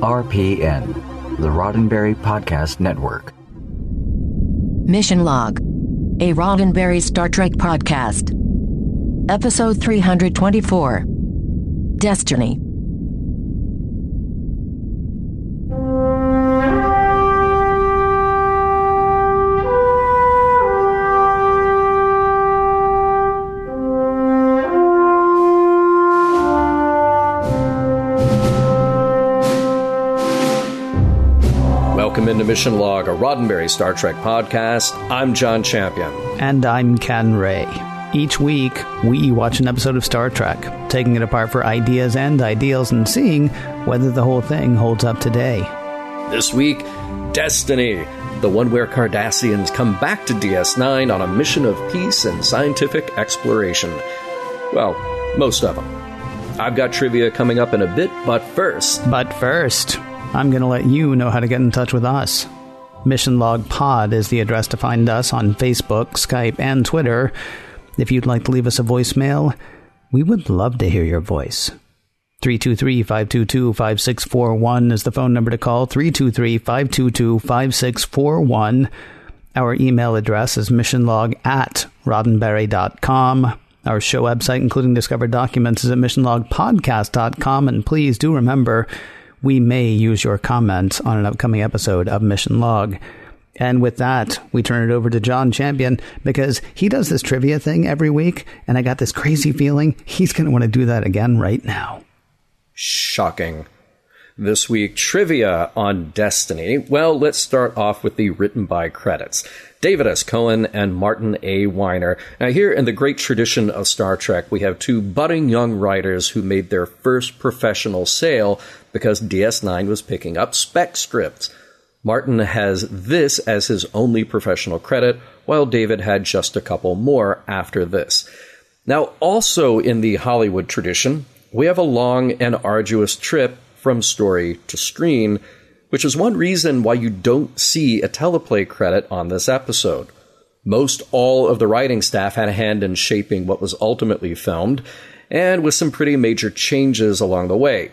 RPN, the Roddenberry Podcast Network. Mission Log, a Roddenberry Star Trek podcast. Episode 324 Destiny. Into Mission Log, a Roddenberry Star Trek podcast. I'm John Champion. And I'm Ken Ray. Each week, we watch an episode of Star Trek, taking it apart for ideas and ideals and seeing whether the whole thing holds up today. This week, Destiny, the one where Cardassians come back to DS9 on a mission of peace and scientific exploration. Well, most of them. I've got trivia coming up in a bit, but first. But first, I'm going to let you know how to get in touch with us. Mission Log Pod is the address to find us on Facebook, Skype, and Twitter. If you'd like to leave us a voicemail, we would love to hear your voice. 323 522 5641 is the phone number to call. 323 522 5641. Our email address is missionlog at roddenberry.com. Our show website, including discovered documents, is at missionlogpodcast.com. And please do remember, we may use your comments on an upcoming episode of Mission Log. And with that, we turn it over to John Champion because he does this trivia thing every week, and I got this crazy feeling he's going to want to do that again right now. Shocking. This week, trivia on Destiny. Well, let's start off with the written by credits. David S. Cohen and Martin A. Winer. Now, here in the great tradition of Star Trek, we have two budding young writers who made their first professional sale because DS9 was picking up spec scripts. Martin has this as his only professional credit, while David had just a couple more after this. Now, also in the Hollywood tradition, we have a long and arduous trip from story to screen, which is one reason why you don't see a teleplay credit on this episode. Most all of the writing staff had a hand in shaping what was ultimately filmed, and with some pretty major changes along the way.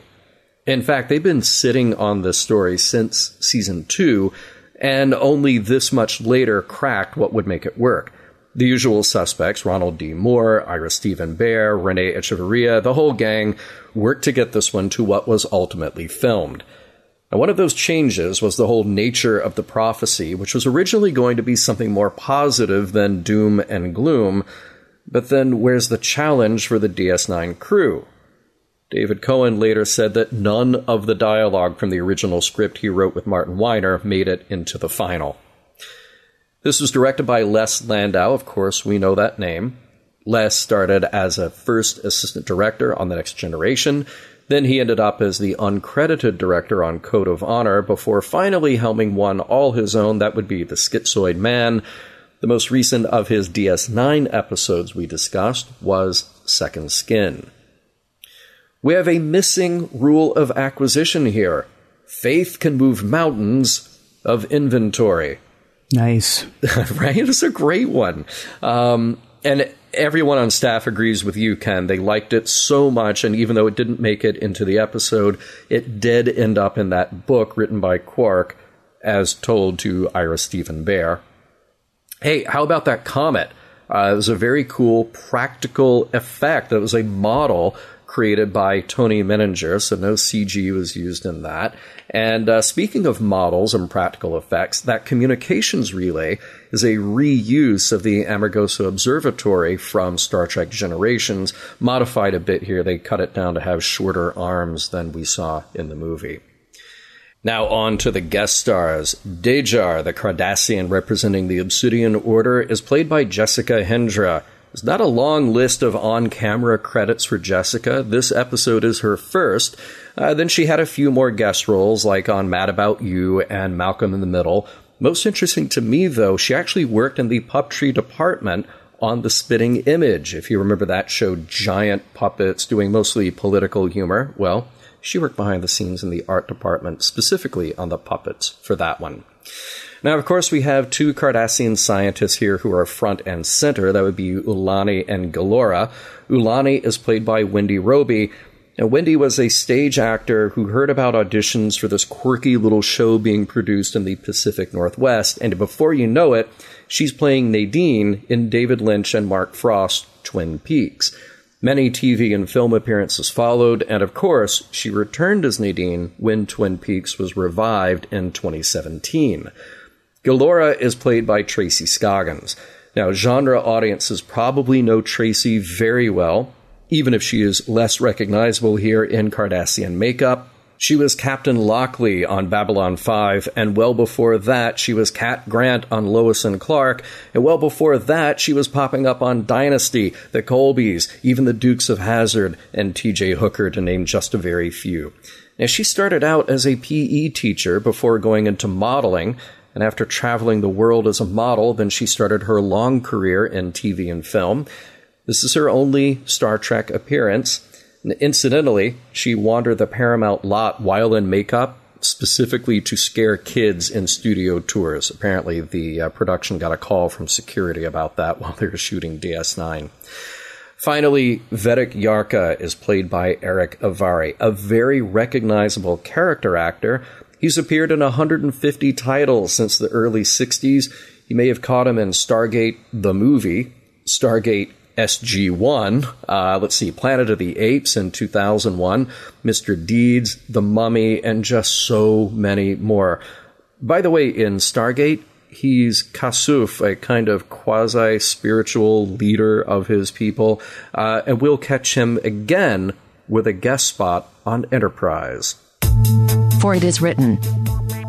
In fact, they've been sitting on this story since season two, and only this much later cracked what would make it work. The usual suspects, Ronald D. Moore, Ira Steven Behr, Renee Echevarria, the whole gang, worked to get this one to what was ultimately filmed. Now, one of those changes was the whole nature of the prophecy, which was originally going to be something more positive than doom and gloom. But then, where's the challenge for the DS9 crew? David Cohen later said that none of the dialogue from the original script he wrote with Martin Winer made it into the final. This was directed by Les Landau, of course, we know that name. Les started as a first assistant director on The Next Generation. Then he ended up as the uncredited director on Code of Honor before finally helming one all his own. That would be The Schizoid Man. The most recent of his DS9 episodes we discussed was Second Skin. We have a missing rule of acquisition here. Faith can move mountains of inventory. Nice. right? It's a great one. Um, and everyone on staff agrees with you, Ken. They liked it so much, and even though it didn't make it into the episode, it did end up in that book written by Quark, as told to Ira Steven Behr. Hey, how about that comet? Uh, it was a very cool practical effect. It was a model created by Tony Meininger, so no CG was used in that. And uh, speaking of models and practical effects, that communications relay is a reuse of the Amargosa Observatory from Star Trek Generations, modified a bit here. They cut it down to have shorter arms than we saw in the movie. Now on to the guest stars. Dejar, the Cardassian representing the Obsidian Order, is played by Jessica Hendra. Not a long list of on camera credits for Jessica. This episode is her first. Uh, then she had a few more guest roles, like on Mad About You and Malcolm in the Middle. Most interesting to me, though, she actually worked in the puppetry department on The Spitting Image. If you remember that show, giant puppets doing mostly political humor. Well, she worked behind the scenes in the art department, specifically on the puppets for that one. Now, of course, we have two Cardassian scientists here who are front and center. That would be Ulani and Galora. Ulani is played by Wendy Robie. Now, Wendy was a stage actor who heard about auditions for this quirky little show being produced in the Pacific Northwest, and before you know it, she's playing Nadine in David Lynch and Mark Frost Twin Peaks. Many TV and film appearances followed, and of course, she returned as Nadine when Twin Peaks was revived in 2017. Galora is played by Tracy Scoggins. Now, genre audiences probably know Tracy very well, even if she is less recognizable here in Cardassian makeup. She was Captain Lochley on Babylon 5, and well before that, she was Cat Grant on Lois and Clark, and well before that, she was popping up on Dynasty, The Colbys, even the Dukes of Hazzard, and TJ Hooker, to name just a very few. Now, she started out as a PE teacher before going into modeling, and after traveling the world as a model, then she started her long career in TV and film. This is her only Star Trek appearance. Incidentally, she wandered the Paramount lot while in makeup, specifically to scare kids in studio tours. Apparently, the uh, production got a call from security about that while they were shooting DS9. Finally, Vedek Yarka is played by Erick Avari, a very recognizable character actor. He's appeared in 150 titles since the early 60s. You may have caught him in Stargate the movie, Stargate SG1. Uh, let's see, Planet of the Apes in 2001, Mr. Deeds, The Mummy, and just so many more. By the way, in Stargate, he's Kasuf, a kind of quasi spiritual leader of his people, uh, and we'll catch him again with a guest spot on Enterprise. For it is written,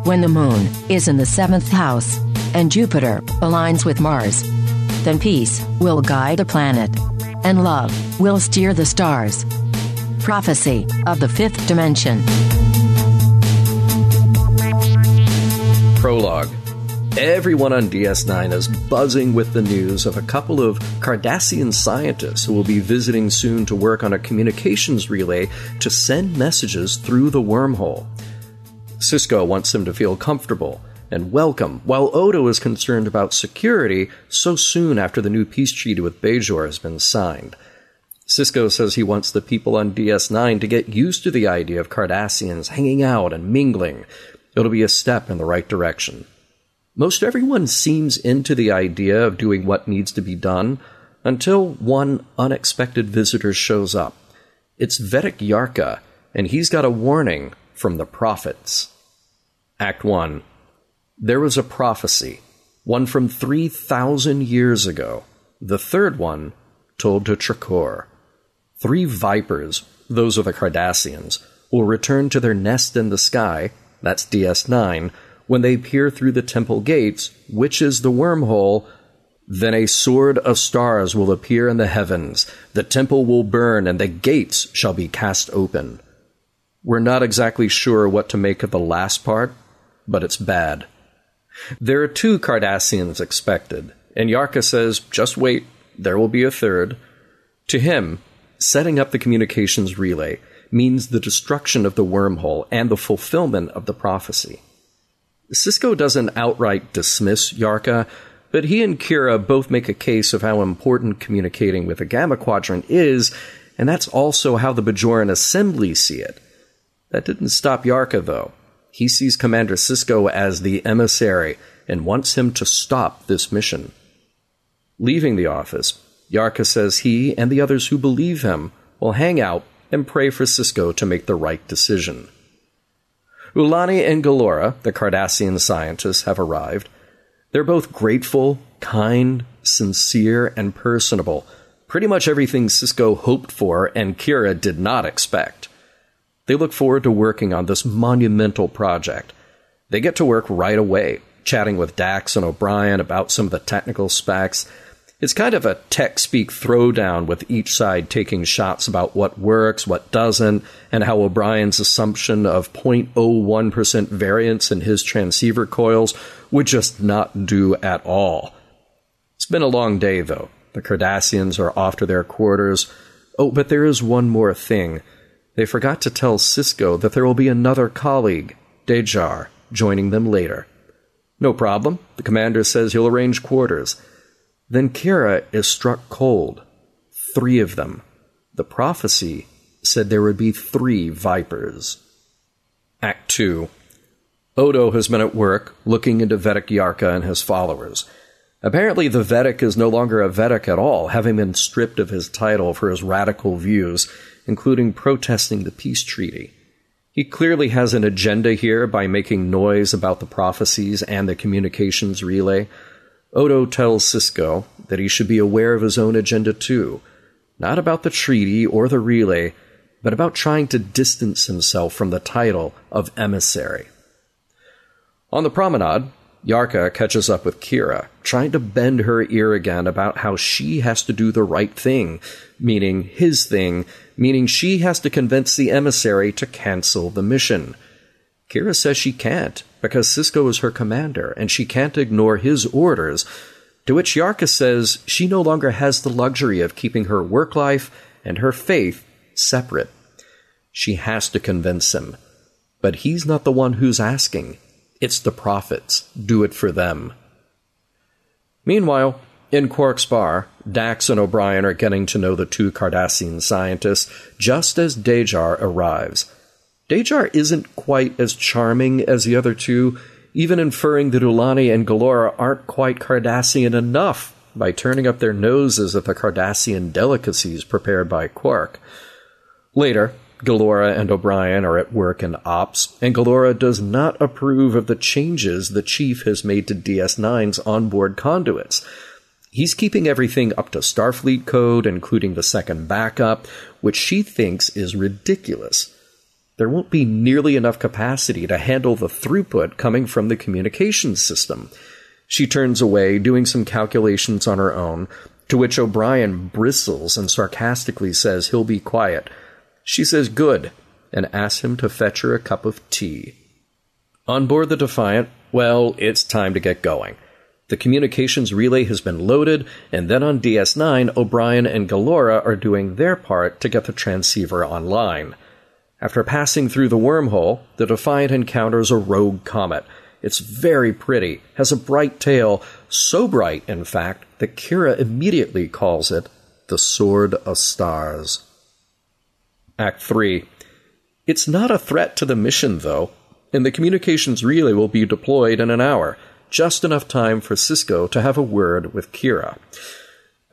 When the moon is in the seventh house, and Jupiter aligns with Mars, then peace will guide the planet, and love will steer the stars. Prophecy of the Fifth Dimension. Prologue. Everyone on DS9 is buzzing with the news of a couple of Cardassian scientists who will be visiting soon to work on a communications relay to send messages through the wormhole. Sisko wants them to feel comfortable and welcome, while Odo is concerned about security so soon after the new peace treaty with Bajor has been signed. Sisko says he wants the people on DS9 to get used to the idea of Cardassians hanging out and mingling. It'll be a step in the right direction. Most everyone seems into the idea of doing what needs to be done until one unexpected visitor shows up. It's Vedek Yarka, and he's got a warning from the prophets. Act 1 there was a prophecy, one from 3,000 years ago, the third one told to Trakor. Three vipers, those of the Cardassians, will return to their nest in the sky, that's DS9, when they peer through the temple gates, which is the wormhole. Then a sword of stars will appear in the heavens, the temple will burn, and the gates shall be cast open. We're not exactly sure what to make of the last part, but it's bad. There are two Cardassians expected, and Yarka says, just wait, there will be a third. To him, setting up the communications relay means the destruction of the wormhole and the fulfillment of the prophecy. Sisko doesn't outright dismiss Yarka, but he and Kira both make a case of how important communicating with the Gamma Quadrant is, and that's also how the Bajoran Assembly see it. That didn't stop Yarka, though. He sees Commander Sisko as the emissary and wants him to stop this mission. Leaving the office, Yarka says he and the others who believe him will hang out and pray for Sisko to make the right decision. Ulani and Galora, the Cardassian scientists, have arrived. They're both grateful, kind, sincere, and personable. Pretty much everything Sisko hoped for and Kira did not expect. They look forward to working on this monumental project. They get to work right away, chatting with Dax and O'Brien about some of the technical specs. It's kind of a tech speak throwdown with each side taking shots about what works, what doesn't, and how O'Brien's assumption of 0.01% variance in his transceiver coils would just not do at all. It's been a long day, though. The Cardassians are off to their quarters. Oh, but there is one more thing. They forgot to tell Sisko that there will be another colleague, Dejar, joining them later. No problem. The commander says he'll arrange quarters. Then Kira is struck cold. Three of them. The prophecy said there would be three Vipers. Act 2 Odo has been at work looking into Vedek Yarka and his followers. Apparently, the Vedek is no longer a Vedek at all, having been stripped of his title for his radical views, including protesting the peace treaty. He clearly has an agenda here by making noise about the prophecies and the communications relay. Odo tells Sisko that he should be aware of his own agenda too, not about the treaty or the relay, but about trying to distance himself from the title of emissary. On the promenade, Yarka catches up with Kira, trying to bend her ear again about how she has to do the right thing, meaning his thing, meaning she has to convince the emissary to cancel the mission. Kira says she can't, because Sisko is her commander, and she can't ignore his orders, to which Yarka says she no longer has the luxury of keeping her work life and her faith separate. She has to convince him. But he's not the one who's asking. It's the prophets. Do it for them. Meanwhile, in Quark's bar, Dax and O'Brien are getting to know the two Cardassian scientists just as Dejar arrives. Dejar isn't quite as charming as the other two, even inferring that Ulani and Galora aren't quite Cardassian enough by turning up their noses at the Cardassian delicacies prepared by Quark. Later, Galora and O'Brien are at work in ops, and Galora does not approve of the changes the chief has made to DS9's onboard conduits. He's keeping everything up to Starfleet code, including the second backup, which she thinks is ridiculous. There won't be nearly enough capacity to handle the throughput coming from the communications system. She turns away, doing some calculations on her own, to which O'Brien bristles and sarcastically says he'll be quiet she says good and asks him to fetch her a cup of tea. On board the Defiant, well, it's time to get going. The communications relay has been loaded, and then on DS9, O'Brien and Galora are doing their part to get the transceiver online. After passing through the wormhole, the Defiant encounters a rogue comet. It's very pretty, has a bright tail, so bright, in fact, that Kira immediately calls it the Sword of Stars. Act 3. It's not a threat to the mission, though, and the communications relay will be deployed in an hour, just enough time for Sisko to have a word with Kira.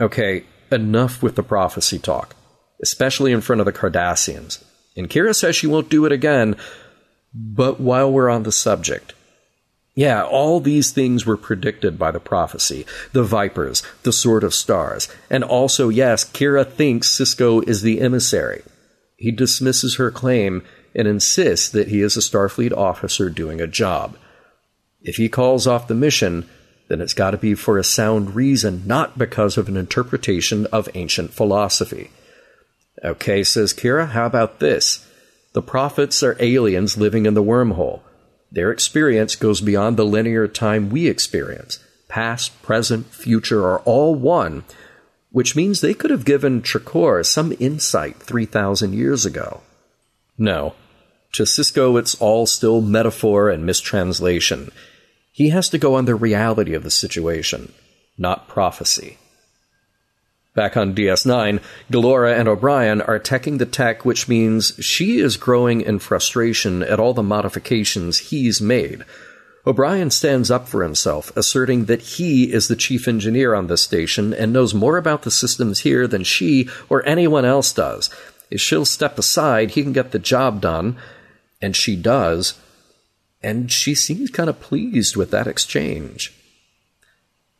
Okay, enough with the prophecy talk, especially in front of the Cardassians. And Kira says she won't do it again, but while we're on the subject, yeah, all these things were predicted by the prophecy. The Vipers, the Sword of Stars, and also, yes, Kira thinks Sisko is the emissary. He dismisses her claim and insists that he is a Starfleet officer doing a job. If he calls off the mission, then it's got to be for a sound reason, not because of an interpretation of ancient philosophy. Okay, says Kira, how about this? The prophets are aliens living in the wormhole. Their experience goes beyond the linear time we experience. Past, present, future are all one, which means they could have given Trakor some insight 3,000 years ago. No. To Sisko, it's all still metaphor and mistranslation. He has to go on the reality of the situation, not prophecy. Back on DS9, Galora and O'Brien are teching the tech, which means she is growing in frustration at all the modifications he's made O'Brien stands up for himself, asserting that he is the chief engineer on this station and knows more about the systems here than she or anyone else does. If she'll step aside, he can get the job done, and she does, and she seems kind of pleased with that exchange.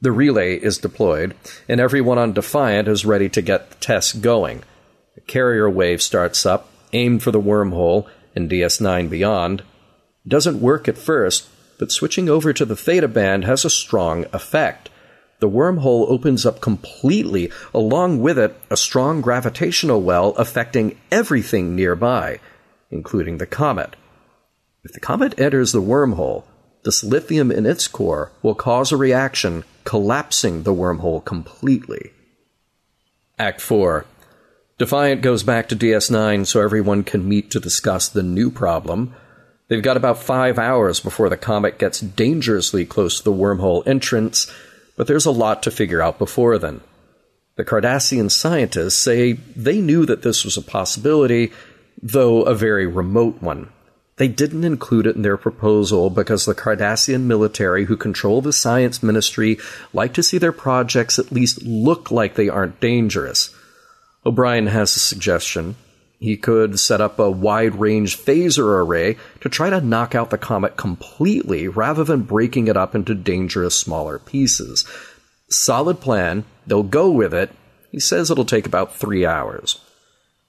The relay is deployed, and everyone on Defiant is ready to get the test going. A carrier wave starts up, aimed for the wormhole in DS9 beyond. Doesn't work at first, but switching over to the theta band has a strong effect. The wormhole opens up completely, along with it, a strong gravitational well affecting everything nearby, including the comet. If the comet enters the wormhole, silithium in its core will cause a reaction, collapsing the wormhole completely. Act 4 Defiant goes back to DS9 so everyone can meet to discuss the new problem. They've got about five hours before the comet gets dangerously close to the wormhole entrance, but there's a lot to figure out before then. The Cardassian scientists say they knew that this was a possibility, though a very remote one. They didn't include it in their proposal because the Cardassian military, who control the science ministry, like to see their projects at least look like they aren't dangerous. O'Brien has a suggestion. He could set up a wide range phaser array to try to knock out the comet completely rather than breaking it up into dangerous smaller pieces. Solid plan, they'll go with it. He says it'll take about three hours.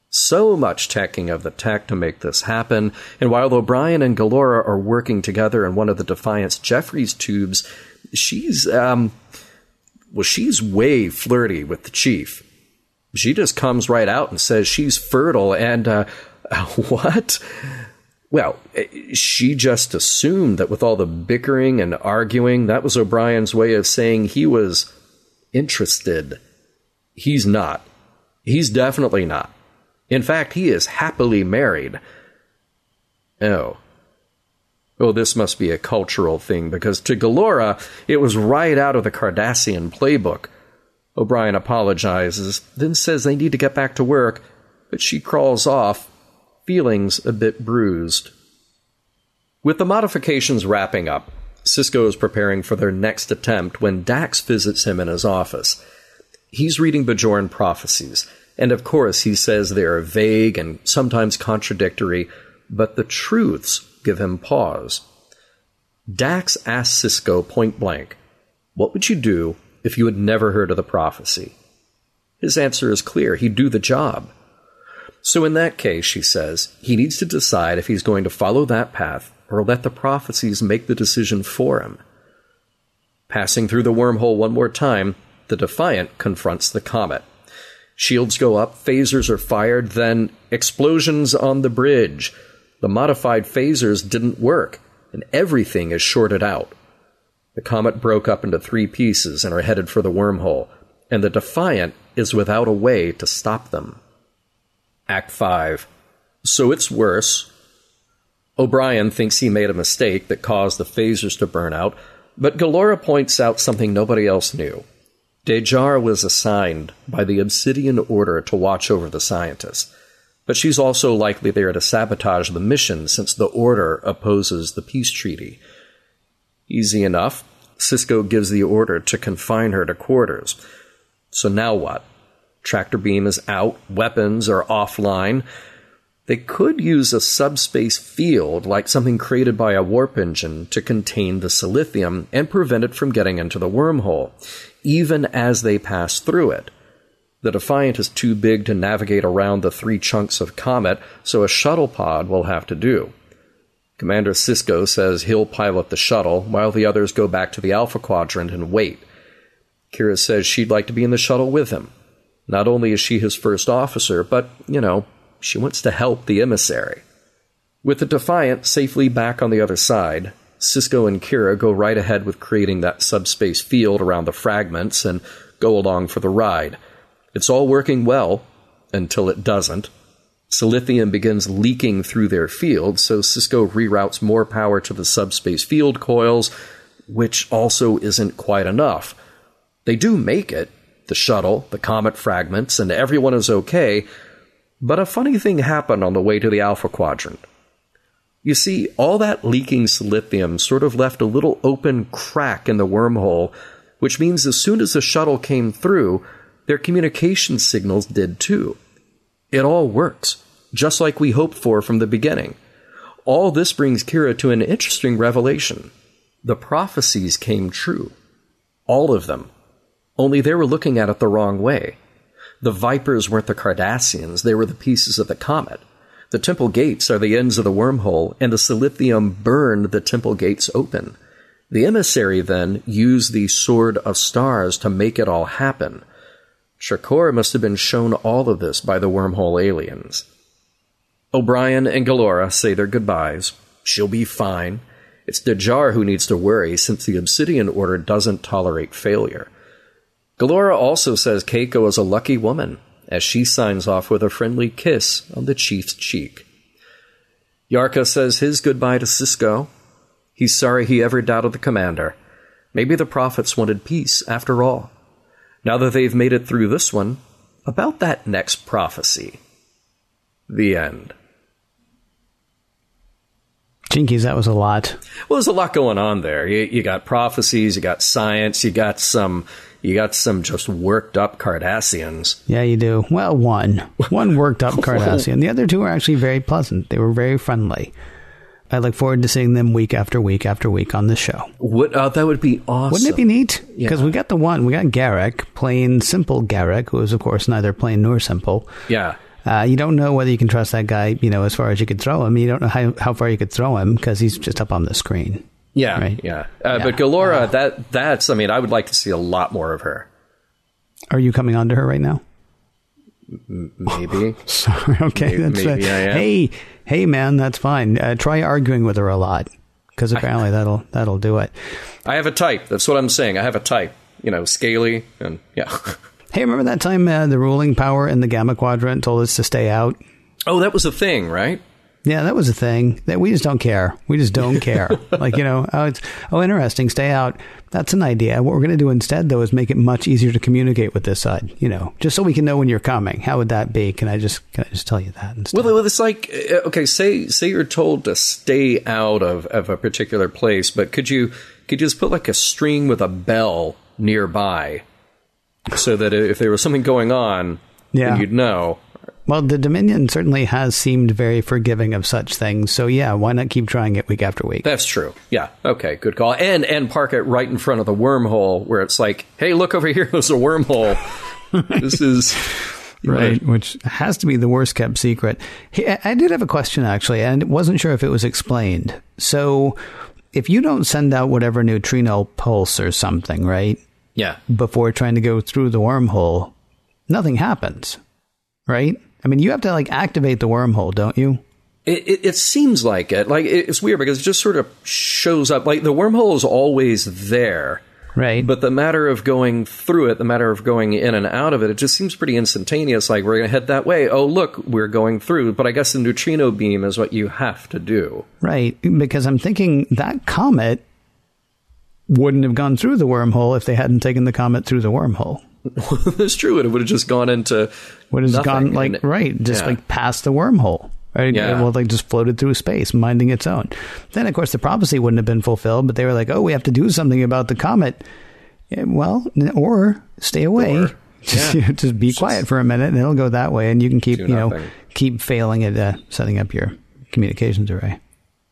So much teching of the tech to make this happen, and while O'Brien and Galora are working together in one of the Defiant's Jefferies tubes, she's, um, well, she's way flirty with the chief. She just comes right out and says she's fertile, and, uh, what? Well, she just assumed that with all the bickering and arguing, that was O'Brien's way of saying he was interested. He's not. He's definitely not. In fact, he is happily married. Oh. Oh, this must be a cultural thing, because to Galora, it was right out of the Cardassian playbook. O'Brien apologizes, then says they need to get back to work, but she crawls off, feelings a bit bruised. With the modifications wrapping up, Sisko is preparing for their next attempt when Dax visits him in his office. He's reading Bajoran prophecies, and of course, he says they are vague and sometimes contradictory, but the truths give him pause. Dax asks Sisko point blank, What would you do if you had never heard of the prophecy? His answer is clear he'd do the job. So, in that case, she says, he needs to decide if he's going to follow that path or let the prophecies make the decision for him. Passing through the wormhole one more time, the Defiant confronts the comet. Shields go up, phasers are fired, then explosions on the bridge. The modified phasers didn't work, and everything is shorted out. The comet broke up into three pieces and are headed for the wormhole, and the Defiant is without a way to stop them. Act 5. So it's worse. O'Brien thinks he made a mistake that caused the phasers to burn out, but Galora points out something nobody else knew. Dejar was assigned by the Obsidian Order to watch over the scientists, but she's also likely there to sabotage the mission since the Order opposes the peace treaty. Easy enough. Sisko gives the order to confine her to quarters. So now what? Tractor beam is out, weapons are offline. They could use a subspace field, like something created by a warp engine, to contain the silithium and prevent it from getting into the wormhole even as they pass through it. The Defiant is too big to navigate around the three chunks of Comet, so a shuttle pod will have to do. Commander Sisko says he'll pilot the shuttle, while the others go back to the Alpha Quadrant and wait. Kira says she'd like to be in the shuttle with him. Not only is she his first officer, but, you know, she wants to help the emissary. With the Defiant safely back on the other side, Sisko and Kira go right ahead with creating that subspace field around the fragments and go along for the ride. It's all working well until it doesn't. Silithium begins leaking through their field, so Sisko reroutes more power to the subspace field coils, which also isn't quite enough. They do make it the shuttle, the comet fragments, and everyone is okay, but a funny thing happened on the way to the Alpha Quadrant. You see, all that leaking silithium sort of left a little open crack in the wormhole, which means as soon as the shuttle came through, their communication signals did too. It all works, just like we hoped for from the beginning. All this brings Kira to an interesting revelation. The prophecies came true. All of them. Only they were looking at it the wrong way. The Vipers weren't the Cardassians, they were the pieces of the comet. The temple gates are the ends of the wormhole, and the silithium burned the temple gates open. The emissary then used the Sword of Stars to make it all happen. Shakor must have been shown all of this by the wormhole aliens. O'Brien and Galora say their goodbyes. She'll be fine. It's Dejar who needs to worry since the Obsidian Order doesn't tolerate failure. Galora also says Keiko is a lucky woman as she signs off with a friendly kiss on the chief's cheek. Yarka says his goodbye to Sisko. He's sorry he ever doubted the commander. Maybe the prophets wanted peace after all. Now that they've made it through this one, about that next prophecy. The end. Jinkies, that was a lot. Well, there's a lot going on there. You, you got prophecies, you got science, you got some, you got some just worked up Cardassians. Yeah, you do. Well, one. One worked up Cardassian. The other two are actually very pleasant. They were very friendly. I look forward to seeing them week after week after week on the show. What, uh, that would be awesome. Wouldn't it be neat? Yeah. Because we got the one, we got Garak, plain simple Garak, who is, of course, neither plain nor simple. Yeah. Uh, you don't know whether you can trust that guy, you know, as far as you could throw him. You don't know how, how far you could throw him because he's just up on the screen. Yeah, Right. yeah. Uh, Yeah. But Galora, that that's. I mean, I would like to see a lot more of her. Are you coming on to her right now? Maybe. Sorry. Okay. Maybe- that's maybe I am. Hey, hey, man, that's fine. Uh, try arguing with her a lot because apparently that'll that'll do it. I have a type. That's what I'm saying. I have a type. You know, scaly and yeah. Hey, remember that time uh, the ruling power in the Gamma Quadrant told us to stay out? oh, that was a thing, right? Yeah, that was a thing. That we just don't care. We just don't care. like you know, oh, it's oh interesting. Stay out. That's an idea. What we're going to do instead, though, is make it much easier to communicate with this side. You know, just so we can know when you're coming. How would that be? Can I just can I just tell you that instead? Well, it's like uh, okay, say say you're told to stay out of, of a particular place, but could you could you just put like a string with a bell nearby, so that if there was something going on, Yeah. you'd know. Well, the Dominion certainly has seemed very forgiving of such things. So yeah, why not keep trying it week after week? That's true. Yeah. Okay. Good call. And and park it right in front of the wormhole where it's like, hey, look over here. There's a wormhole. this is right, which has to be the worst kept secret. I I did have a question actually, and wasn't sure if it was explained. So, if you don't send out whatever neutrino pulse or something, right, Yeah. before trying to go through the wormhole, nothing happens, right? I mean, you have to like activate the wormhole, don't you? It, it, it seems like it. Like it- it's weird because it just sort of shows up. Like the wormhole is always there, Right. but the matter of going through it, the matter of going in and out of it, it just seems pretty instantaneous. Like we're going to head that way. Oh, look, we're going through. But I guess the neutrino beam is what you have to do. Right, because I'm thinking that comet wouldn't have gone through the wormhole if they hadn't taken the comet through the wormhole. That's true. and It would have just gone into Would have gone like And- right, just yeah. like past the wormhole. Right? Yeah. Well, like just floated through space, minding its own. Then, of course, the prophecy wouldn't have been fulfilled. But they were like, "Oh, we have to do something about the comet." Yeah, well, or stay away. Or- just, yeah. you know, just be quiet for a minute, and it'll go that way, and you can keep you know keep failing at uh, setting up your communications array.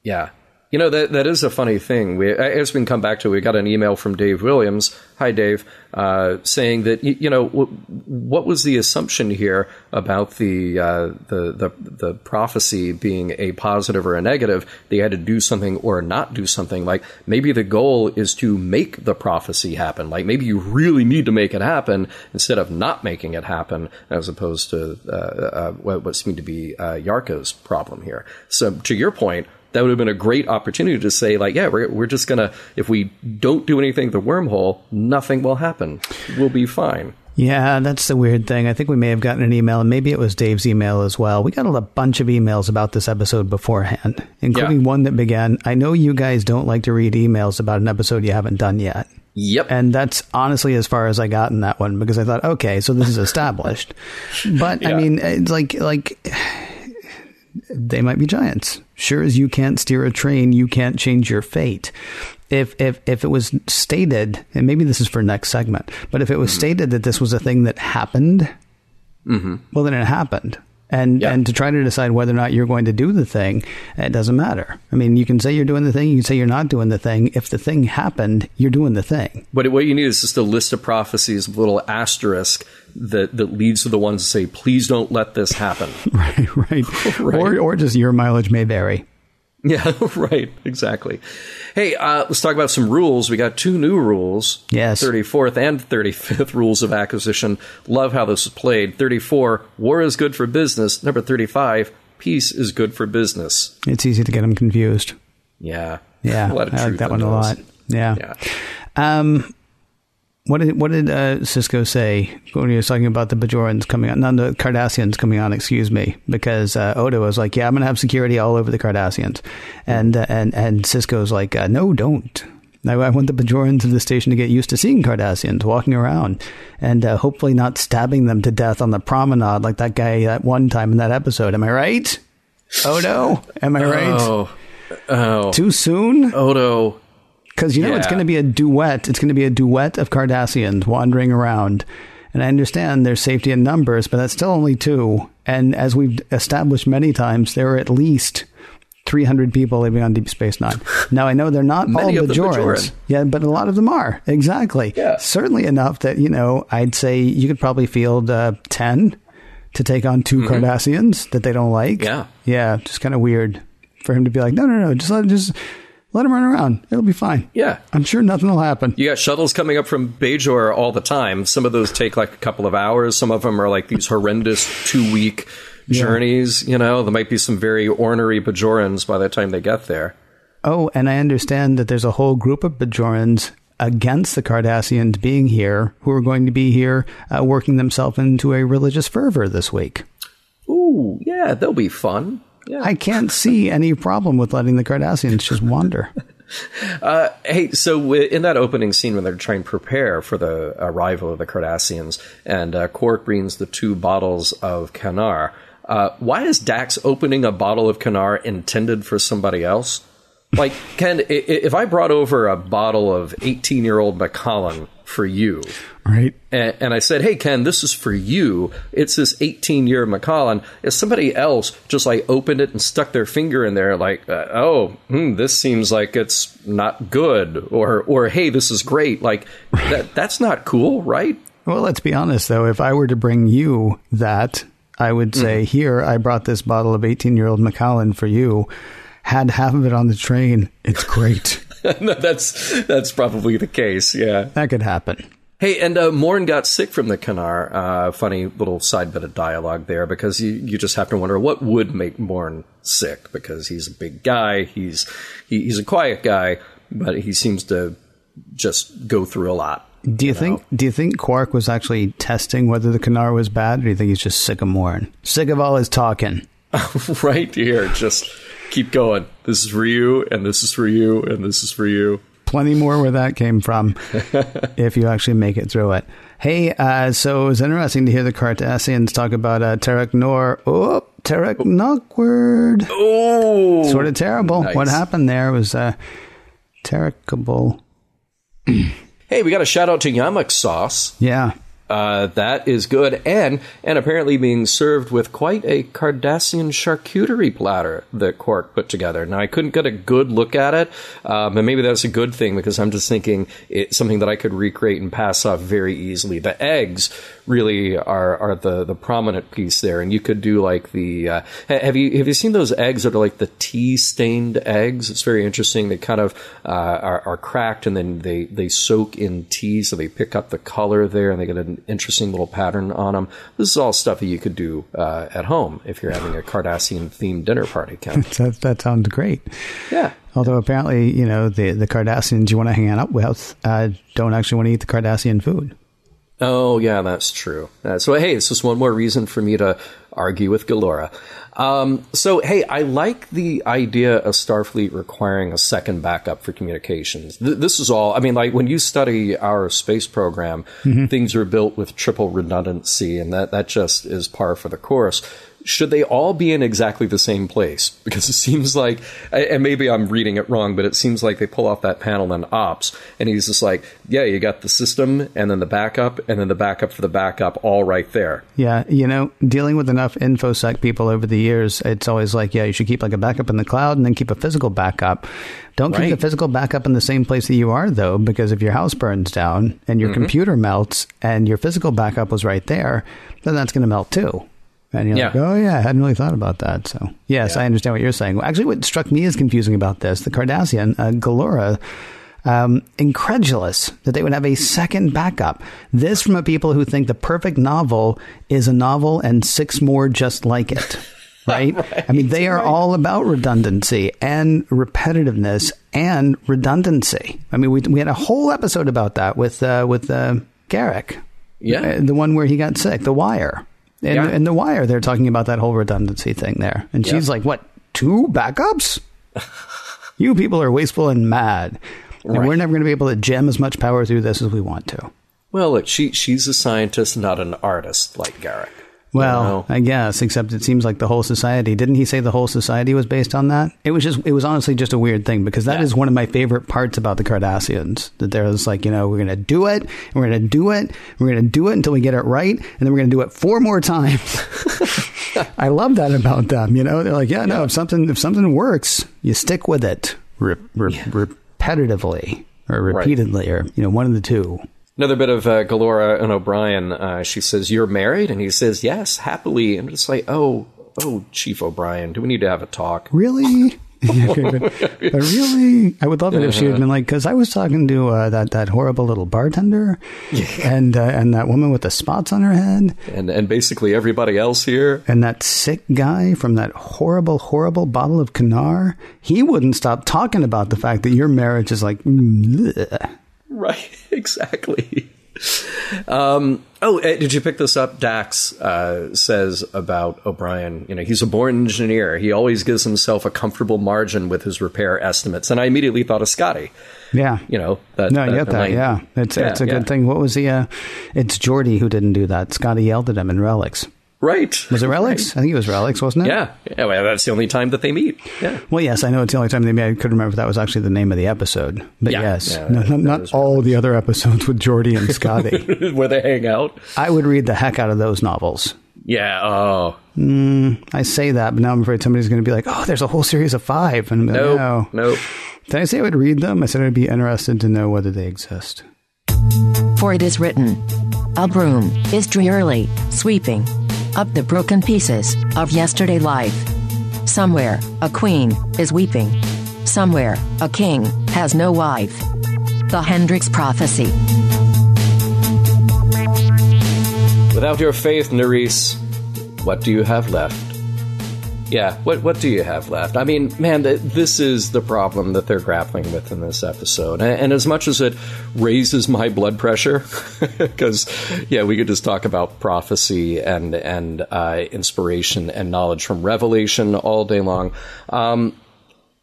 Yeah. You know, that that is a funny thing. We, as we can come back to, we got an email from Dave Williams. Hi, Dave, uh, saying that you know w- what was the assumption here about the, uh, the the the prophecy being a positive or a negative? They had to do something or not do something. Like maybe the goal is to make the prophecy happen. Like maybe you really need to make it happen instead of not making it happen, as opposed to uh, uh, what, what seemed to be uh, Yarko's problem here. So to your point that would have been a great opportunity to say like yeah we're, we're just gonna if we don't do anything the wormhole nothing will happen we'll be fine Yeah, that's the weird thing. I think we may have gotten an email, and maybe it was Dave's email as well. We got a bunch of emails about this episode beforehand, including Yeah. one that began I know you guys don't like to read emails about an episode you haven't done yet. yep And that's honestly as far as I got in that one because I thought, okay, so this is established. but I mean, it's like like they might be giants. Sure as you can't steer a train, you can't change your fate. If if if it was stated, and maybe this is for next segment, but if it was mm-hmm. stated that this was a thing that happened, mm-hmm. well, then it happened. And Yeah. and to try to decide whether or not you're going to do the thing, it doesn't matter. I mean, you can say you're doing the thing, you can say you're not doing the thing. If the thing happened, you're doing the thing. but what you need is just a list of prophecies with a little asterisk that that leads to the ones that say please don't let this happen Right, right. Right. Or or just your mileage may vary. yeah right exactly hey uh, let's talk about some rules we got two new rules Yes. 34th and 35th rules of acquisition love how this is played 34 war is good for business number 35 peace is good for business It's easy to get them confused. yeah Yeah, a lot of I like that one a lot. Yeah. yeah Um, what did what did uh, Sisko say when he was talking about the Bajorans coming on? None the Cardassians coming on. Excuse me, because uh, Odo was like, "Yeah, I'm going to have security all over the Cardassians," and uh, and and Sisko's like, uh, "No, don't." I, I want the Bajorans of the station to get used to seeing Cardassians walking around and uh, hopefully not stabbing them to death on the promenade like that guy at one time in that episode. Am I right? Odo? Am I right? Oh, oh, Too soon? Odo. Because you know it's going to be a duet. It's going to be a duet of Cardassians wandering around. And I understand there's safety in numbers, but that's still only two. And as we've established many times, there are at least 300 people living on Deep Space Nine. Now, I know they're not all Bajorans. Bajoran. Yeah, but a lot of them are. Exactly. Yeah. Certainly enough that, you know, I'd say you could probably field uh, 10 to take on 2 Cardassians that they don't like. Mm-hmm. Yeah. Yeah, just kind of weird for him to be like, no, no, no, just let, just let him run around. It'll be fine. Yeah. I'm sure nothing will happen. You got shuttles coming up from Bajor all the time. Some of those take like a couple of hours. Some of them are like these horrendous two week journeys. You know, there might be some very ornery Bajorans by the time they get there. Oh, and I understand that there's a whole group of Bajorans against the Cardassians being here who are going to be here uh, working themselves into a religious fervor this week. Ooh, yeah, they'll be fun. Yeah. I can't see any problem with letting the Cardassians just wander. Uh, hey, so in that opening scene when they're trying to prepare for the arrival of the Cardassians, and uh, Quark brings the two bottles of kanar, uh, why is Dax opening a bottle of kanar intended for somebody else? Like, Ken, if I brought over a bottle of 18 year old Macallan for you, Right. and, and I said, "Hey Ken, this is for you. It's this 18 year Macallan." If somebody else just like opened it and stuck their finger in there, like, uh, "Oh, hmm, this seems like it's not good," or "or Hey, this is great," like that, that's not cool, right? Well, let's be honest, though. If I were to bring you that, I would say, here, I brought this bottle of 18 year old Macallan for you. Had half of it on the train. It's great. that's that's probably the case. Yeah. that could happen. Hey, and uh, Morn got sick from the kanar. Uh, funny little side bit of dialogue there because you, you just have to wonder what would make Morn sick because he's a big guy. He's he, he's a quiet guy, but he seems to just go through a lot. Do you, think? Do you think Quark was actually testing whether the kanar was bad, or do you think he's just sick of Morn, sick of all his talking? right here, just keep going. This is for you, and this is for you, and this is for you. Plenty more where that came from, if you actually make it through it. Hey, uh, so it was interesting to hear the Cardassians talk about uh, Terok Nor. Oh, Tarek Knockward. Oh, Sort of terrible. Nice. What happened there was uh, terrible. Hey, we got a shout out to Yamok sauce. Yeah. Uh, that is good, and and apparently being served with quite a Cardassian charcuterie platter that Quark put together. Now I couldn't get a good look at it, um, and maybe that's a good thing because I'm just thinking it's something that I could recreate and pass off very easily. The eggs really are are the the prominent piece there, and you could do like the uh, have you have you seen those eggs that are like the tea stained eggs? It's very interesting. They kind of uh, are, are cracked and then they they soak in tea, so they pick up the color there, and they get an interesting little pattern on them. This is all stuff that you could do uh, at home if you're having a Cardassian themed dinner party, Ken. That, that sounds great. yeah. Although apparently, you know, the, the Cardassians you want to hang out with uh, don't actually want to eat the Cardassian food. Oh, yeah, that's true. Uh, so, hey, this is one more reason for me to argue with Galora. Um, so, hey, I like the idea of Starfleet requiring a second backup for communications. Th- this is all, I mean, like when you study our space program, things are built with triple redundancy, and that, that just is par for the course should they all be in exactly the same place? Because it seems like, and maybe I'm reading it wrong, but it seems like they pull off that panel in ops, and he's just like, yeah, you got the system, and then the backup, and then the backup for the backup, all right there. Yeah, you know, dealing with enough infosec people over the years, it's always like, yeah, you should keep like a backup in the cloud and then keep a physical backup. Don't keep Right. the physical backup in the same place that you are, though, because if your house burns down and your mm-hmm. computer melts and your physical backup was right there, then that's going to melt too. And you're like, oh, yeah, I hadn't really thought about that. So, yes, I understand what you're saying. Actually, what struck me as confusing about this, the Cardassian, uh, Galora, um, incredulous that they would have a second backup. This from a people who think the perfect novel is a novel and six more just like it. Right? I mean, they are all about redundancy and repetitiveness and redundancy. I mean, we, we had a whole episode about that with uh, with uh, Garak. Yeah. Uh, the one where he got sick, The Wire. And Yeah. in The Wire, they're talking about that whole redundancy thing there. And she's Yeah. like, what, two backups? you people are wasteful and mad. And we're never going to be able to jam as much power through this as we want to. Well, look, she she's a scientist, not an artist like Garak. Well, know? I guess, except it seems like the whole society. Didn't he say the whole society was based on that? It was just, it was honestly just a weird thing because that is Yeah. one of my favorite parts about the Cardassians. That there was like, you know, we're going to do it, and we're going to do it, we're going to do it until we get it right, and then we're going to do it four more times. I love that about them. You know, they're like, yeah, no, if something, if something works, you stick with it re- re- repetitively or Right. repeatedly, or you know, one of the two. Another bit of uh, Gilora and O'Brien. Uh, she says, "You're married," and he says, "Yes, happily." I'm just like, "Oh, oh, Chief O'Brien, do we need to have a talk?" Really? Okay, but, but really, I would love it if she had been like, because I was talking to uh, that that horrible little bartender, and uh, and that woman with the spots on her head, And and basically everybody else here. and that sick guy from that horrible, horrible bottle of kanar. He wouldn't stop talking about the fact that your marriage is like. bleh. Right, exactly. Um, oh, eh, did you pick this up? Dax uh, says about O'Brien, you know, he's a born engineer. He always gives himself a comfortable margin with his repair estimates. And I immediately thought of Scotty. Yeah. You know, that, No, you get that. Yeah, it's Yeah, it's a good thing. What was the? Uh, it's Geordi who didn't do that. Scotty yelled at him in Relics. Right. Was it Relics? I think it was Relics, wasn't it? Yeah. yeah well, that's the only time that they meet. Yeah. Well, yes, I know it's the only time they made. I couldn't remember if that was actually the name of the episode. But Yeah. yes, Yeah, no, that- not, that not was all the other episodes with Geordi and Scotty. Where they hang out. I would read the heck out of those novels. Yeah. Oh, mm, I say that, but now I'm afraid somebody's going to be like, "Oh, there's a whole series of five. And I'm like, no. no, No. did I say I would read them? I said I'd be interested to know whether they exist. For it is written, A broom is drearily sweeping up the broken pieces of yesterday life. Somewhere, a queen is weeping. Somewhere, a king has no wife. The Hendrix Prophecy. Without your faith, Nerys, what do you have left? Yeah, what what do you have left? I mean, man, th- this is the problem that they're grappling with in this episode. And, and as much as it raises my blood pressure, because yeah, we could just talk about prophecy and and uh, inspiration and knowledge from Revelation all day long. Um,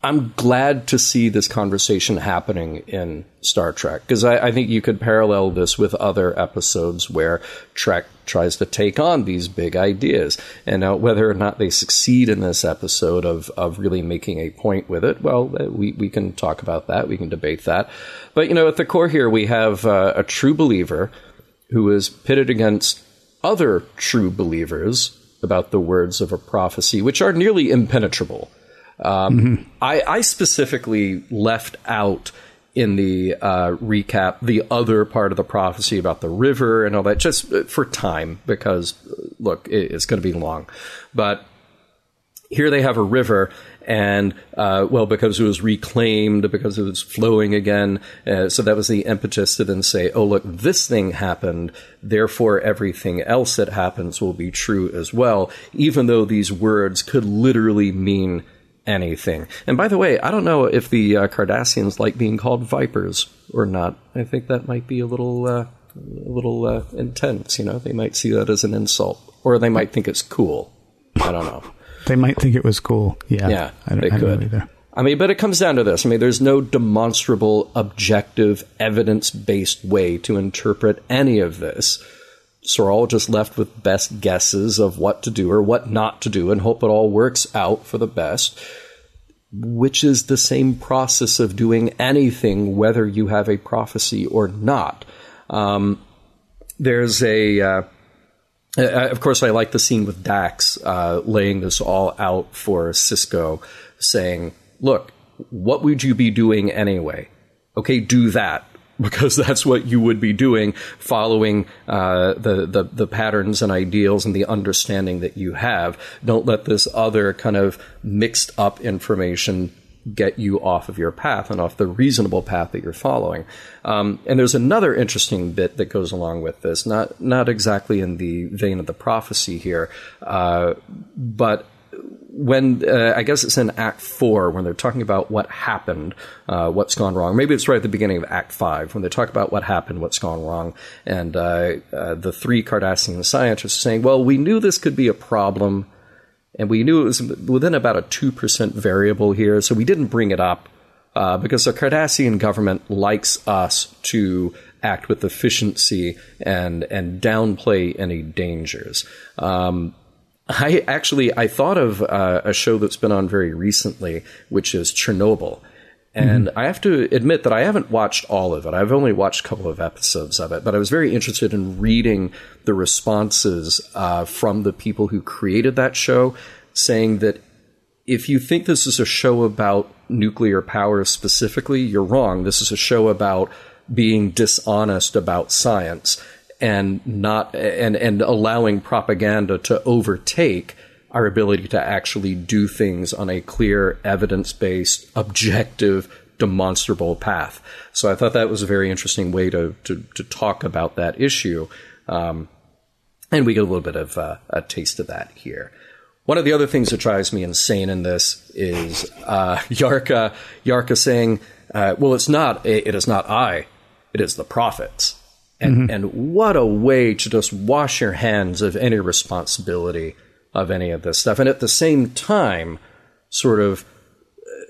I'm glad to see this conversation happening in Star Trek because I, I think you could parallel this with other episodes where Trek tries to take on these big ideas. And whether or not they succeed in this episode of, of really making a point with it, well, uh, we, we can talk about that. We can debate that. But, you know, at the core here, we have uh, a true believer who is pitted against other true believers about the words of a prophecy, which are nearly impenetrable. Um, I, I specifically left out in the uh, recap the other part of the prophecy about the river and all that, just uh, for time, because uh, look, it, it's going to be long. But here they have a river, and uh, well, because it was reclaimed, because it was flowing again, uh, so that was the impetus to then say, "Oh, look, this thing happened, therefore everything else that happens will be true as well," even though these words could literally mean anything. And by the way, I don't know if the uh, Cardassians like being called vipers or not. I think that might be a little, uh, a little uh, intense. You know, they might see that as an insult, or they might think it's cool. I don't know. They might think it was cool. Yeah, Yeah, I don't, they I don't know could. either. I mean, but it comes down to this. I mean, there's no demonstrable, objective, evidence based way to interpret any of this. So we're all just left with best guesses of what to do or what not to do and hope it all works out for the best, which is the same process of doing anything, whether you have a prophecy or not. Um, there's a. Uh, of course, I like the scene with Dax uh, laying this all out for Sisko, saying, "Look, what would you be doing anyway? Okay, do that." Because that's what you would be doing, following uh, the, the the patterns and ideals and the understanding that you have. Don't let this other kind of mixed up information get you off of your path and off the reasonable path that you're following. Um, and there's another interesting bit that goes along with this, not not exactly in the vein of the prophecy here, uh, but when uh, I guess it's in Act Four when they're talking about what happened, uh, what's gone wrong. Maybe it's right at the beginning of Act Five when they talk about what happened, what's gone wrong, and uh, uh, the three Cardassian scientists saying, "Well, we knew this could be a problem." and we knew it was within about a 2% variable here, so we didn't bring it up. uh, because the Cardassian government likes us to act with efficiency and and downplay any dangers. Um, I actually I thought of uh, a show that's been on very recently, which is Chernobyl. And mm-hmm. I have to admit that I haven't watched all of it. I've only watched a couple of episodes of it, but I was very interested in reading the responses uh, from the people who created that show, saying that if you think this is a show about nuclear power specifically, you're wrong. This is a show about being dishonest about science and not and and allowing propaganda to overtake our ability to actually do things on a clear, evidence based, objective, demonstrable path. So I thought that was a very interesting way to, to, to talk about that issue. Um, and we get a little bit of uh, a taste of that here. One of the other things that drives me insane in this is uh, Yarka, Yarka saying, uh, "Well, it's not. It is not I. It is the prophets." And, mm-hmm. and what a way to just wash your hands of any responsibility of any of this stuff, and at the same time, sort of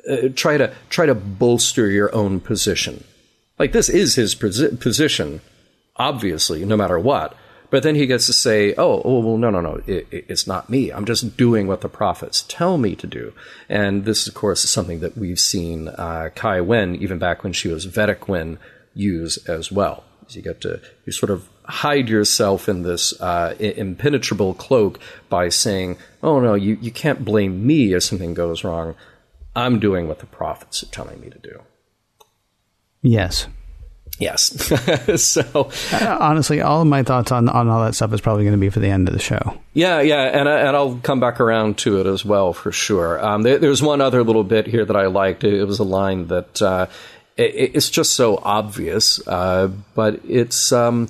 uh, try to try to bolster your own position. Like this is his posi- position, obviously, no matter what. But then he gets to say, "Oh, oh well, no, no, no, it, it, it's not me. I'm just doing what the prophets tell me to do." And this, of course, is something that we've seen uh, Kai Winn, even back when she was Vedek Winn, use as well. You get to you sort of hide yourself in this uh, impenetrable cloak by saying, "Oh no, you you can't blame me if something goes wrong. I'm doing what the prophets are telling me to do." Yes. Yes. so uh, honestly, all of my thoughts on, on all that stuff is probably going to be for the end of the show. Yeah, yeah, and I, and I'll come back around to it as well for sure. Um, there, there's one other little bit here that I liked. It was a line that uh, it, it's just so obvious, uh, but it's. Um,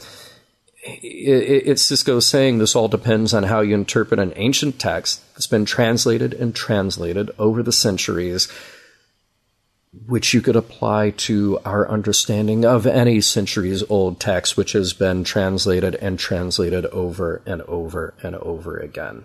it, it's Sisko saying this all depends on how you interpret an ancient text that's been translated and translated over the centuries, which you could apply to our understanding of any centuries old text which has been translated and translated over and over and over again.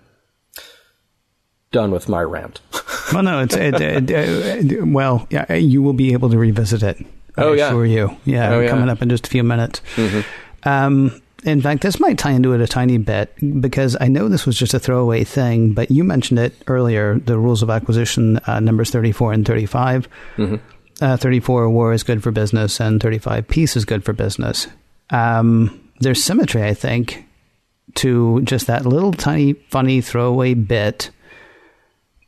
Done with my rant. well, no, it's it, it, it, well, yeah, you will be able to revisit it. I oh yeah, assure you. Yeah, oh, yeah. coming up in just a few minutes. Mm-hmm. Um, in fact, this might tie into it a tiny bit because I know this was just a throwaway thing, but you mentioned it earlier the rules of acquisition, uh, numbers 34 and 35. Mm-hmm. Uh, 34, war is good for business, and 35, peace is good for business. Um, there's symmetry, I think, to just that little tiny, funny throwaway bit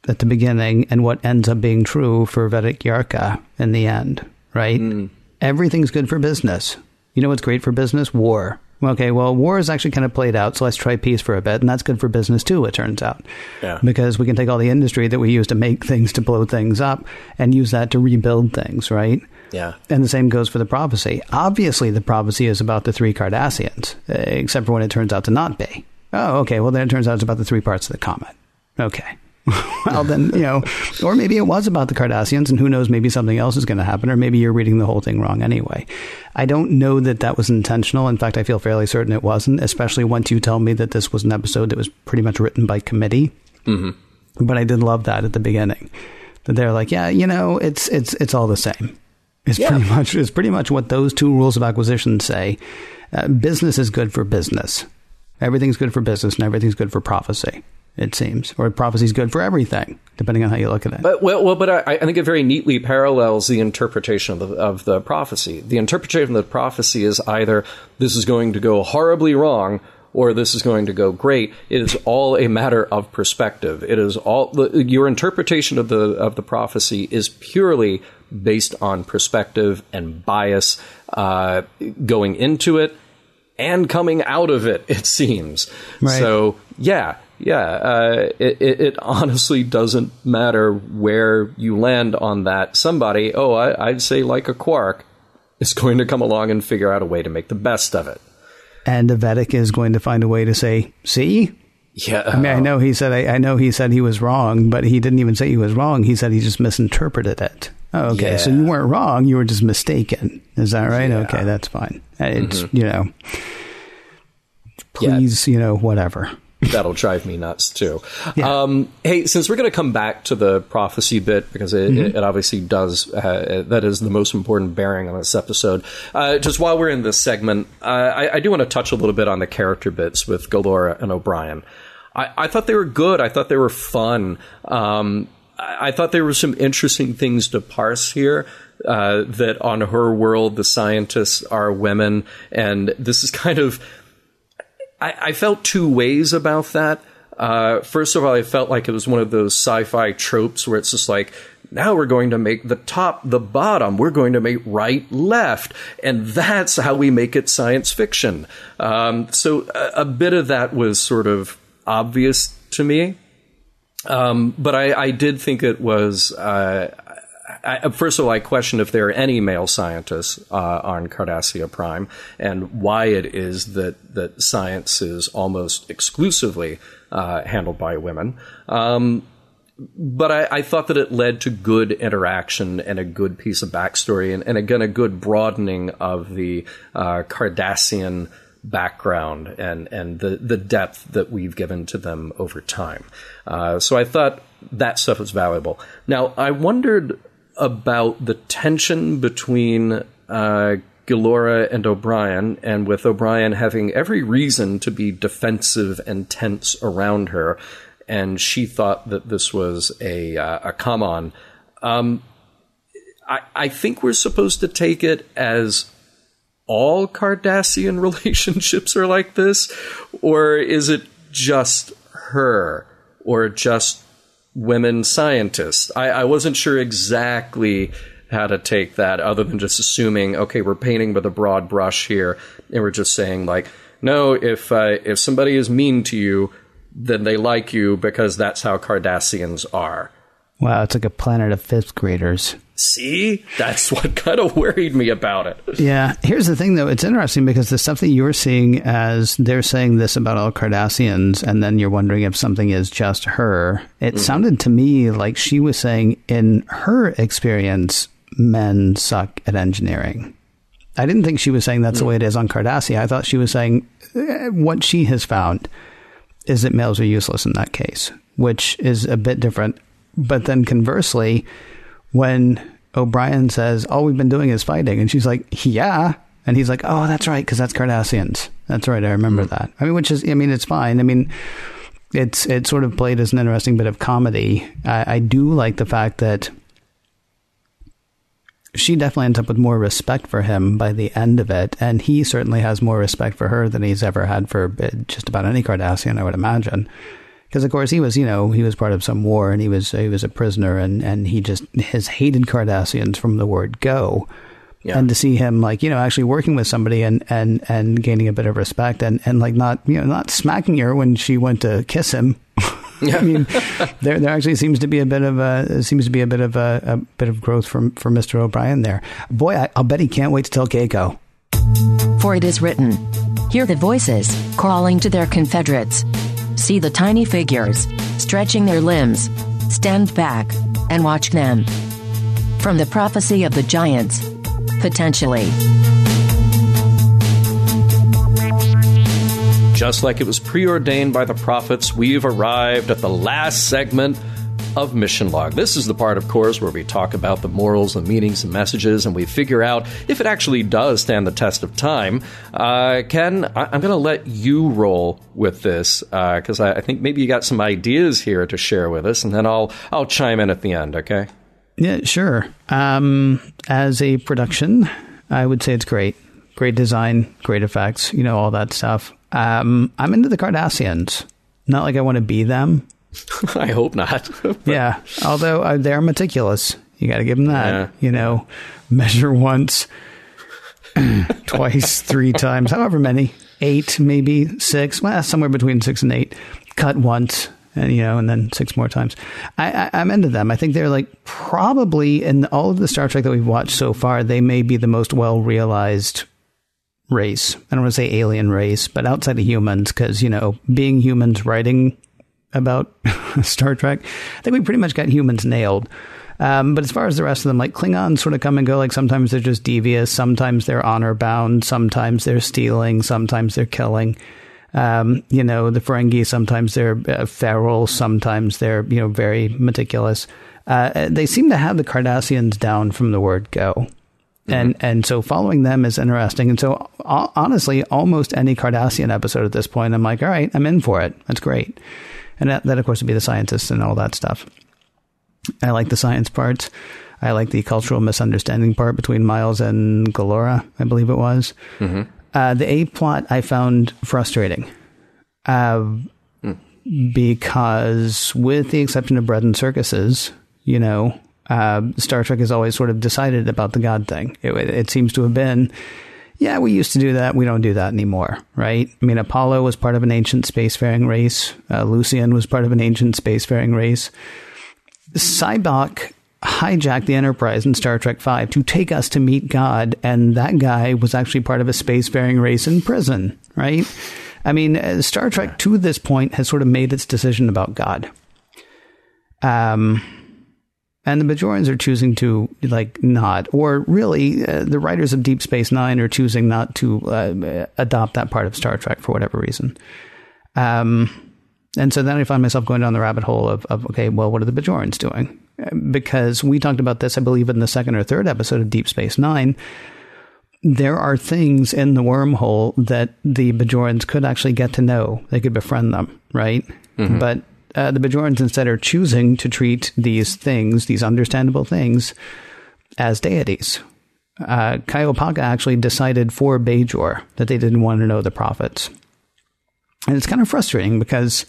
at the beginning and what ends up being true for Vedek Yarka in the end, right? Mm. Everything's good for business. You know what's great for business? War. Okay, well, war is actually kind of played out, so let's try peace for a bit, and that's good for business too, it turns out. Yeah. Because we can take all the industry that we use to make things to blow things up and use that to rebuild things, right? Yeah. And the same goes for the prophecy. Obviously, the prophecy is about the three Cardassians, except for when it turns out to not be. Oh, okay, well, then it turns out it's about the three parts of the comet. Okay. well, then, you know, or maybe it was about the Cardassians, and who knows, maybe something else is going to happen, or maybe you're reading the whole thing wrong anyway. I don't know that that was intentional. In fact, I feel fairly certain it wasn't, especially once you tell me that this was an episode that was pretty much written by committee. Mm-hmm. But I did love that at the beginning. That they're like, yeah, you know, it's it's it's all the same. It's yeah. pretty much it's pretty much what those two rules of acquisition say. Uh, business is good for business. Everything's good for business, and everything's good for prophecy it seems, or prophecy is good for everything, depending on how you look at it. But well, well but I, I, think it very neatly parallels the interpretation of the, of the prophecy. The interpretation of the prophecy is either this is going to go horribly wrong or this is going to go great. It is all a matter of perspective. It is all your interpretation of the of the prophecy is purely based on perspective and bias uh, going into it and coming out of it. It seems right. so. Yeah, yeah, uh, it, it, honestly doesn't matter where you land on that. Somebody, oh, I, would say like a quark, is going to come along and figure out a way to make the best of it. And the Vedek is going to find a way to say, see? Yeah. I mean, I know he said, I, I, know he said he was wrong, but he didn't even say he was wrong. He said he just misinterpreted it. Oh, okay. Yeah. So you weren't wrong. You were just mistaken. Is that right? Yeah. Okay, that's fine. It's, mm-hmm. you know, please, yeah. you know, whatever. That'll drive me nuts too. Yeah. Um, hey, since we're going to come back to the prophecy bit because it, mm-hmm. it obviously does, uh, that is the most important bearing on this episode. Uh, just while we're in this segment, uh, I, I, do want to touch a little bit on the character bits with Gilora and O'Brien. I, I thought they were good. I thought they were fun. Um, I, I thought there were some interesting things to parse here. Uh, that on her world, the scientists are women, and this is kind of I, I felt two ways about that. Uh, first of all, I felt like it was one of those sci-fi tropes where it's just like, now we're going to make the top the bottom. We're going to make right left. And that's how we make it science fiction. Um, so a, a, bit of that was sort of obvious to me. Um, but I, I, did think it was, uh, I, first of all, I question if there are any male scientists uh, on Cardassia Prime, and why it is that that science is almost exclusively uh, handled by women. Um, but I, I, thought that it led to good interaction and a good piece of backstory, and, and again a good broadening of the uh, Cardassian background and and the the depth that we've given to them over time. Uh, so I thought that stuff was valuable. Now I wondered about the tension between uh, Gilora and O'Brien, and with O'Brien having every reason to be defensive and tense around her, and she thought that this was a uh, a come on. Um, I, I think we're supposed to take it as all Cardassian relationships are like this, or is it just her, or just women scientists. I, I wasn't sure exactly how to take that other than just assuming, okay, we're painting with a broad brush here, and we're just saying like, no, if uh, if somebody is mean to you, then they like you because that's how Cardassians are. Wow, it's like a planet of fifth graders. See, that's what kind of worried me about it. Yeah. Here's the thing, though. It's interesting because the stuff that you're seeing as they're saying this about all Cardassians, and then you're wondering if something is just her. It mm-hmm. sounded to me like she was saying, in her experience, men suck at engineering. I didn't think she was saying that's mm-hmm. the mm. way it is on Cardassia. I thought she was saying eh, what she has found is that males are useless in that case, which is a bit different. But then conversely, when O'Brien says, "All we've been doing is fighting," and she's like, "Yeah," and he's like, "Oh, that's right, because that's Cardassians. That's right, I remember mm-hmm. that." I mean, which is, I mean, it's fine. I mean, it's it's sort of played as an interesting bit of comedy. I, I do like the fact that she definitely ends up with more respect for him by the end of it, and he certainly has more respect for her than he's ever had for just about any Cardassian, I would imagine because of course he was, you know, he was part of some war and he was he was a prisoner and and he just has hated Cardassians from the word go. Yeah. And to see him like you know actually working with somebody and and and gaining a bit of respect and and like not you know not smacking her when she went to kiss him. I mean, there there actually seems to be a bit of a seems to be a bit of a, a bit of growth from for Mister O'Brien there. Boy, I, will bet he can't wait to tell Keiko. For it is written, hear the voices calling to their confederates See the tiny figures stretching their limbs. Stand back and watch them. From the prophecy of the giants, potentially. Just like it was preordained by the prophets, we've arrived at the last segment of Mission Log. This is the part, of course, where we talk about the morals the meanings and messages and we figure out if it actually does stand the test of time. Uh, Ken, I- am going to let you roll with this because uh, I-, I think maybe you got some ideas here to share with us, and then I'll I'll chime in at the end. Okay? Yeah, sure. Um, as a production, I would say it's great. Great design, great effects, you know, all that stuff. Um, I'm into the Cardassians. Not like I want to be them, I hope not. yeah, although uh, they're meticulous. You got to give them that. Yeah. You know, measure once, twice, three times, however many, eight, maybe six, well, somewhere between six and eight. Cut once, and you know, and then six more times. I, I, am into them. I think they're like probably in all of the Star Trek that we've watched so far, they may be the most well realized race. I don't want to say alien race, but outside of humans, because you know, being humans writing about Star Trek. I think we pretty much got humans nailed. Um, but as far as the rest of them, like Klingons sort of come and go. Like sometimes they're just devious, sometimes they're honor bound, sometimes they're stealing, sometimes they're killing. Um, you know, the Ferengi sometimes they're uh, feral, sometimes they're you know very meticulous. Uh, they seem to have the Cardassians down from the word go. Mm-hmm. And and so following them is interesting. And so honestly, almost any Cardassian episode at this point, I'm like, all right, I'm in for it. That's great. And that, that of course would be the scientists and all that stuff. I like the science part. I like the cultural misunderstanding part between Miles and Gilora, I believe it was. Mm-hmm. Uh, the A plot I found frustrating. Uh, mm. Because, with the exception of bread and circuses, you know, uh, Star Trek has always sort of decided about the God thing. It, it, seems to have been, yeah, we used to do that. We don't do that anymore, right? I mean, Apollo was part of an ancient spacefaring race. Uh, Lucien was part of an ancient spacefaring race. Sybok hijacked the Enterprise in Star Trek V to take us to meet God, and that guy was actually part of a spacefaring race in prison, right? I mean, uh, Star Trek to this point has sort of made its decision about God. Um, and the Bajorans are choosing to like not, or really, uh, the writers of Deep Space Nine are choosing not to uh, adopt that part of Star Trek for whatever reason. Um, and so then I find myself going down the rabbit hole of, of okay, well, what are the Bajorans doing? because we talked about this, I believe, in the second or third episode of Deep Space Nine. There are things in the wormhole that the Bajorans could actually get to know. They could befriend them, right? Mm-hmm. But uh, the Bajorans instead are choosing to treat these things, these understandable things, as deities. Uh, Kai Opaka actually decided for Bajor that they didn't want to know the prophets. And it's kind of frustrating because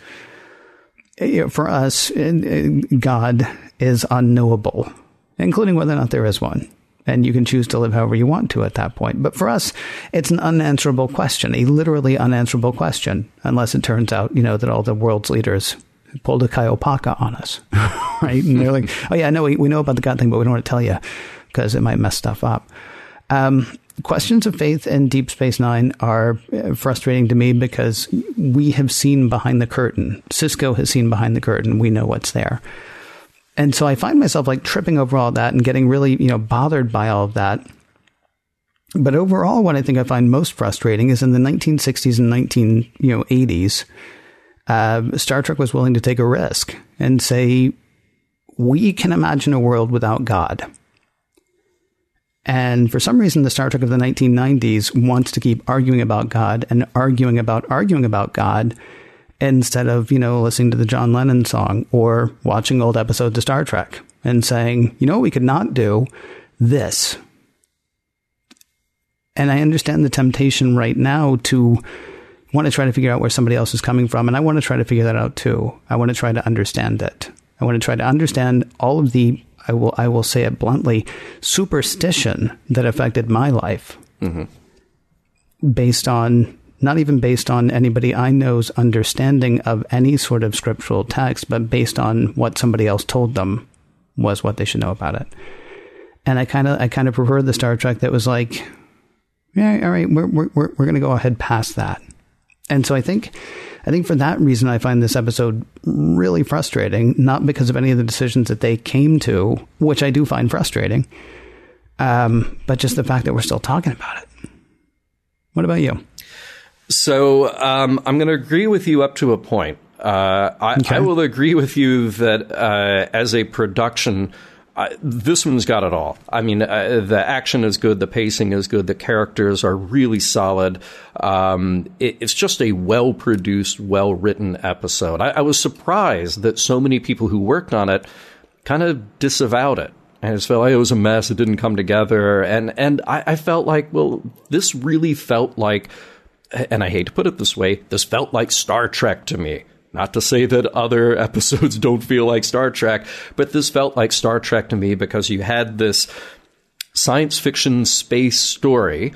you know, for us, God is unknowable, including whether or not there is one. And you can choose to live however you want to at that point. But for us, it's an unanswerable question, a literally unanswerable question, unless it turns out, you know, that all the world's leaders pulled a Kai Opaka on us, right? And they're like, oh, yeah, no, we, we know about the God thing, but we don't want to tell you because it might mess stuff up. Um, questions of faith in Deep Space Nine are uh, frustrating to me because we have seen behind the curtain. Sisko has seen behind the curtain. We know what's there. And so I find myself like tripping over all that and getting really, you know, bothered by all of that. But overall, what I think I find most frustrating is in the 1960s and 19, you know, 80s, uh, Star Trek was willing to take a risk and say, we can imagine a world without God. And for some reason, the Star Trek of the 1990s wants to keep arguing about God and arguing about arguing about God instead of, you know, listening to the John Lennon song or watching old episodes of Star Trek and saying, you know, we could not do this. And I understand the temptation right now to want to try to figure out where somebody else is coming from. And I want to try to figure that out too. I want to try to understand it. I want to try to understand all of the, I will, I will say it bluntly, superstition that affected my life mm-hmm. based on not even based on anybody I know's understanding of any sort of scriptural text, but based on what somebody else told them was what they should know about it. And I kind of I kind of prefer the Star Trek that was like, yeah, all right, we're we're, we're going to go ahead past that. And so I think I think for that reason I find this episode really frustrating, not because of any of the decisions that they came to, which I do find frustrating, um, but just the fact that we're still talking about it. What about you? So um, I'm going to agree with you up to a point. Uh, I, okay. I, will agree with you that uh, as a production, uh, this one's got it all. I mean, uh, the action is good, the pacing is good, the characters are really solid. Um, it, it's just a well produced, well written episode. I, I was surprised that so many people who worked on it kind of disavowed it. I just felt like it was a mess. It didn't come together, and and I, I felt like, well, this really felt like and I hate to put it this way, this felt like Star Trek to me. Not to say that other episodes don't feel like Star Trek, but this felt like Star Trek to me because you had this science fiction space story,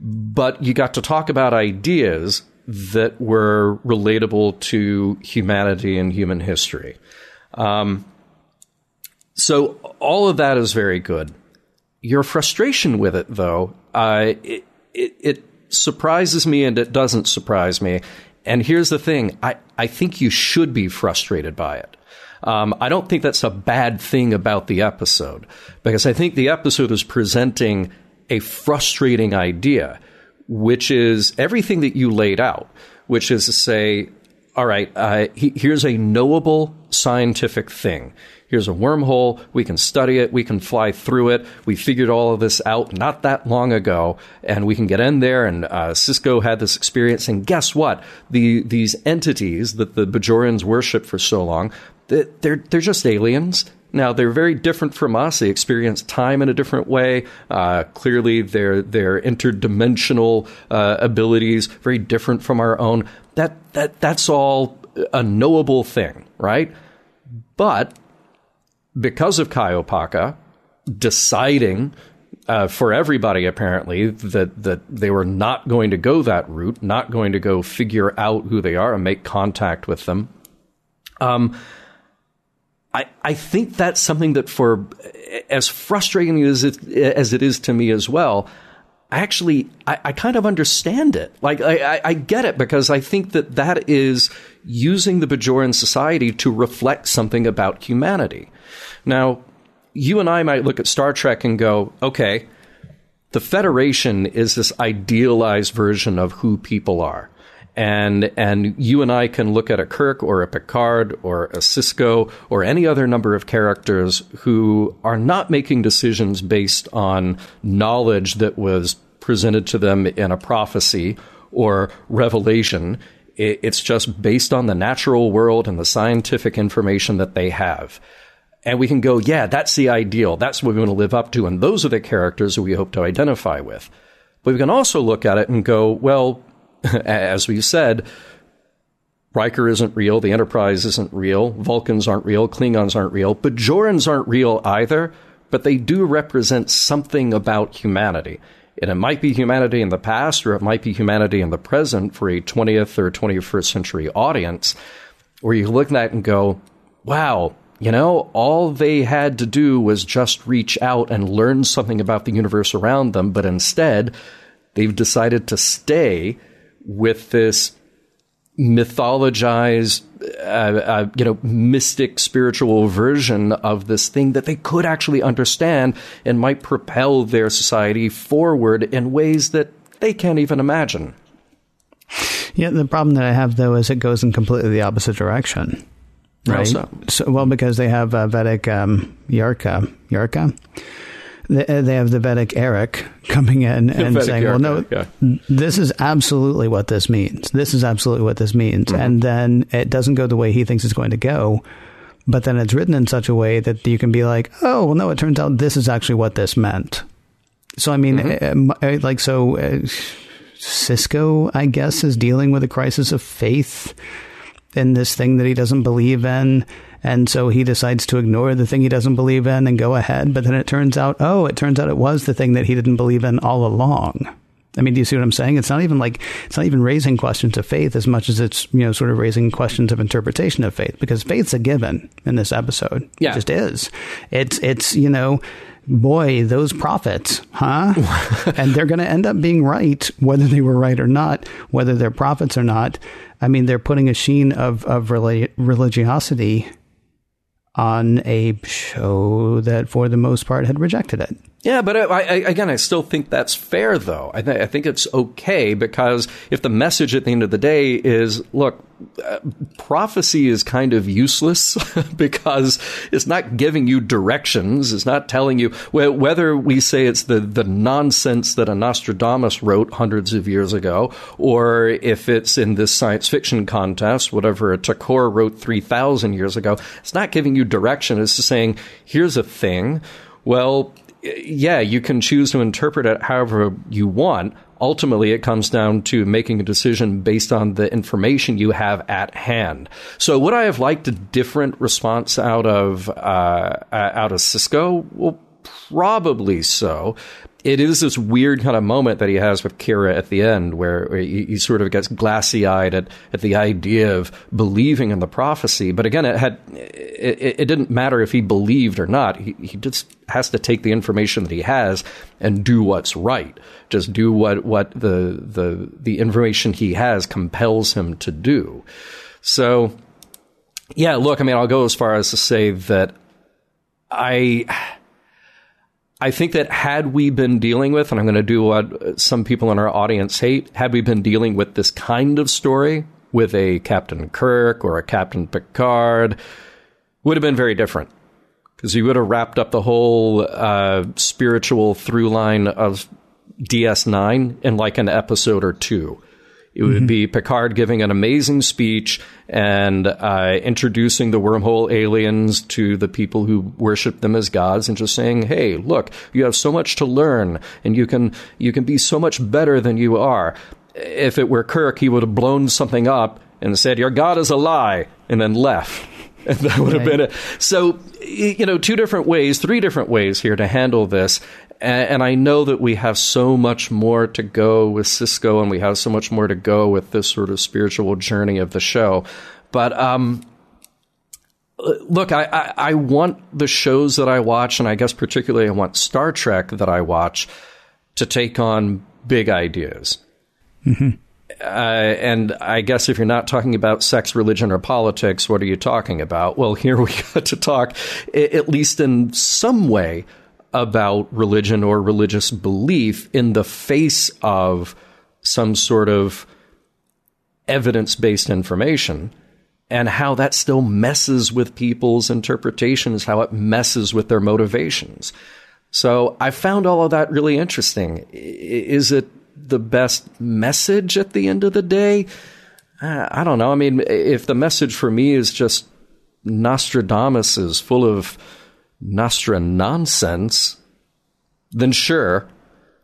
but you got to talk about ideas that were relatable to humanity and human history. Um, so all of that is very good. Your frustration with it, though, uh, it, it, it surprises me and it doesn't surprise me. And here's the thing I, I think you should be frustrated by it. Um, I don't think that's a bad thing about the episode because I think the episode is presenting a frustrating idea, which is everything that you laid out, which is to say, all right, uh, he, here's a knowable scientific thing. Here's a wormhole. We can study it. We can fly through it. We figured all of this out not that long ago, and we can get in there. And uh, Sisko had this experience. And guess what? The these entities that the Bajorans worship for so long, they're they're just aliens. Now they're very different from us. They experience time in a different way. Uh, clearly, their their interdimensional uh, abilities very different from our own. That that that's all a knowable thing, right? But because of Kai Opaka deciding uh, for everybody apparently that that they were not going to go that route, not going to go figure out who they are and make contact with them. Um, I I think that's something that for as frustrating as it as it is to me as well. Actually, I, I kind of understand it. Like I, I get it because I think that that is using the Bajoran society to reflect something about humanity. Now, you and I might look at Star Trek and go, okay, the Federation is this idealized version of who people are. And, and you and I can look at a Kirk or a Picard or a Sisko or any other number of characters who are not making decisions based on knowledge that was presented to them in a prophecy or revelation. It's just based on the natural world and the scientific information that they have and we can go, yeah, that's the ideal. That's what we want to live up to. And those are the characters that we hope to identify with. But we can also look at it and go, well, as we said, Riker isn't real, the Enterprise isn't real, Vulcans aren't real, Klingons aren't real, Bajorans aren't real either, but they do represent something about humanity. And it might be humanity in the past or it might be humanity in the present for a 20th or 21st century audience, where you look at that and go, wow, you know, all they had to do was just reach out and learn something about the universe around them, but instead, they've decided to stay with this mythologized, uh, uh, you know, mystic spiritual version of this thing that they could actually understand and might propel their society forward in ways that they can't even imagine. Yeah, the problem that I have though is it goes in completely the opposite direction right? So? so? well, because they have uh, Vedek um, Yarka, Yarka. They, uh, have the Vedek Eric coming in and saying, "Well, no, yeah. this is absolutely what this means. This is absolutely what this means." Mm-hmm. And then it doesn't go the way he thinks it's going to go, but then it's written in such a way that you can be like, "Oh, well, no, it turns out this is actually what this meant." So, I mean, mm-hmm. Uh, uh, like, so uh, Sisko, I guess, is dealing with a crisis of faith in this thing that he doesn't believe in. And so he decides to ignore the thing he doesn't believe in and go ahead. But then it turns out, oh, it turns out it was the thing that he didn't believe in all along. I mean, do you see what I'm saying? It's not even like it's not even raising questions of faith as much as it's you know sort of raising questions of interpretation of faith because faith's a given in this episode. Yeah. It just is. It's it's you know boy, those prophets, huh? and they're going to end up being right, whether they were right or not, whether they're prophets or not. I mean, they're putting a sheen of, of religiosity on a show that, for the most part, had rejected it. Yeah, but I, I, again, I still think that's fair, though. I, th- I, think it's okay because if the message at the end of the day is, look, uh, prophecy is kind of useless because it's not giving you directions. It's not telling you whether we say it's the, the nonsense that a Nostradamus wrote hundreds of years ago, or if it's in this science fiction contest, whatever a Trakor wrote 3,000 years ago. It's not giving you direction. It's just saying, here's a thing. Well, yeah, you can choose to interpret it however you want. Ultimately, it comes down to making a decision based on the information you have at hand. So, would I have liked a different response out of uh, out of Sisko? Well, probably so it is this weird kind of moment that he has with Kira at the end, where, he, he, sort of gets glassy eyed at, at the idea of believing in the prophecy. But again, it had it, it, didn't matter if he believed or not. He, he just has to take the information that he has and do what's right. Just do what what the the the information he has compels him to do. So, yeah, look, I mean, I'll go as far as to say that I I think that had we been dealing with, and I'm going to do what some people in our audience hate, had we been dealing with this kind of story with a Captain Kirk or a Captain Picard, would have been very different because he would have wrapped up the whole uh, spiritual through line of DS9 in like an episode or two. It would mm-hmm. be Picard giving an amazing speech and uh, introducing the wormhole aliens to the people who worship them as gods, and just saying, "Hey, look, you have so much to learn, and you can you can be so much better than you are." If it were Kirk, he would have blown something up and said, "Your God is a lie," and then left. And that would right. have been it. So, you know, two different ways, three different ways here to handle this and I know that we have so much more to go with Sisko, and we have so much more to go with this sort of spiritual journey of the show. But um, look, I, I, I, want the shows that I watch, and I guess particularly I want Star Trek that I watch to take on big ideas. Mm-hmm. Uh, and I guess if you're not talking about sex, religion, or politics, what are you talking about? Well, here we got to talk, at least in some way, about religion or religious belief in the face of some sort of evidence based information and how that still messes with people's interpretations, how it messes with their motivations. So I found all of that really interesting. Is it the best message at the end of the day? Uh, I don't know. I mean, if the message for me is just Nostradamus is full of Nostra nonsense, then sure.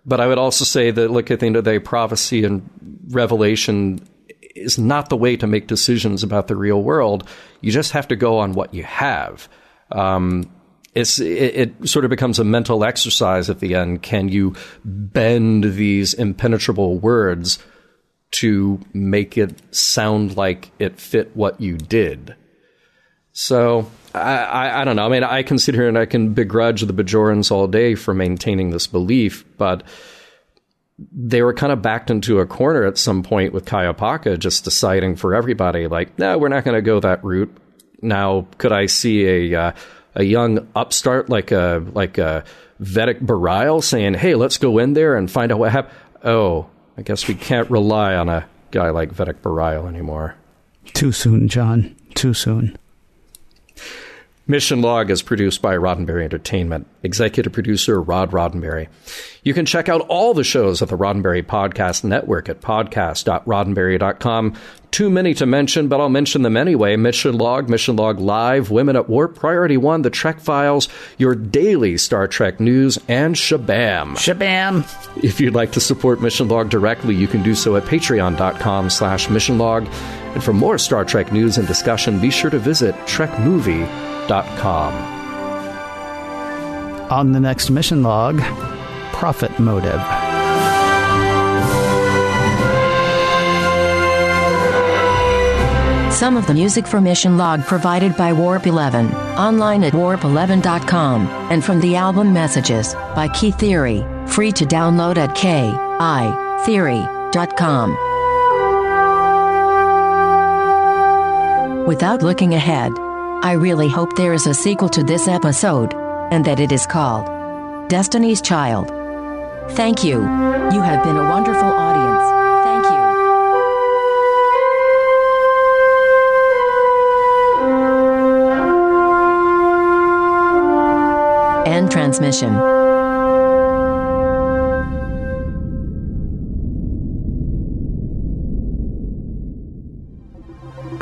But I would also say that, look, at the end of the day, prophecy and revelation is not the way to make decisions about the real world. You just have to go on what you have. Um, it, it, sort of becomes a mental exercise at the end. Can you bend these impenetrable words to make it sound like it fit what you did? So I, I, I, don't know. I mean, I consider and I can begrudge the Bajorans all day for maintaining this belief, but they were kind of backed into a corner at some point with Kai Opaka just deciding for everybody, like, no, we're not going to go that route. Now, could I see a uh, a young upstart like a like a Vedek Bareil saying, "Hey, let's go in there and find out what happened"? Oh, I guess we can't rely on a guy like Vedek Bareil anymore. Too soon, John. Too soon. Mission Log is produced by Roddenberry Entertainment. Executive producer Rod Roddenberry. You can check out all the shows of the Roddenberry Podcast Network at podcast.roddenberry.com. Too many to mention, but I'll mention them anyway. Mission Log, Mission Log Live, Women at Warp, Priority One, The Trek Files, your daily Star Trek news, and Shabam. Shabam. If you'd like to support Mission Log directly, you can do so at patreon.com slash Mission Log. And for more Star Trek news and discussion, be sure to visit trekmovie.com on the next mission log, Prophet Motive. Some of the music for Mission Log provided by Warp 11, online at warp11.com, and from the album Messages by Kitheory, free to download at kitheory.com. Without looking ahead, I really hope there is a sequel to this episode, and that it is called Destiny's Child. Thank you. You have been a wonderful audience. Thank you. End transmission.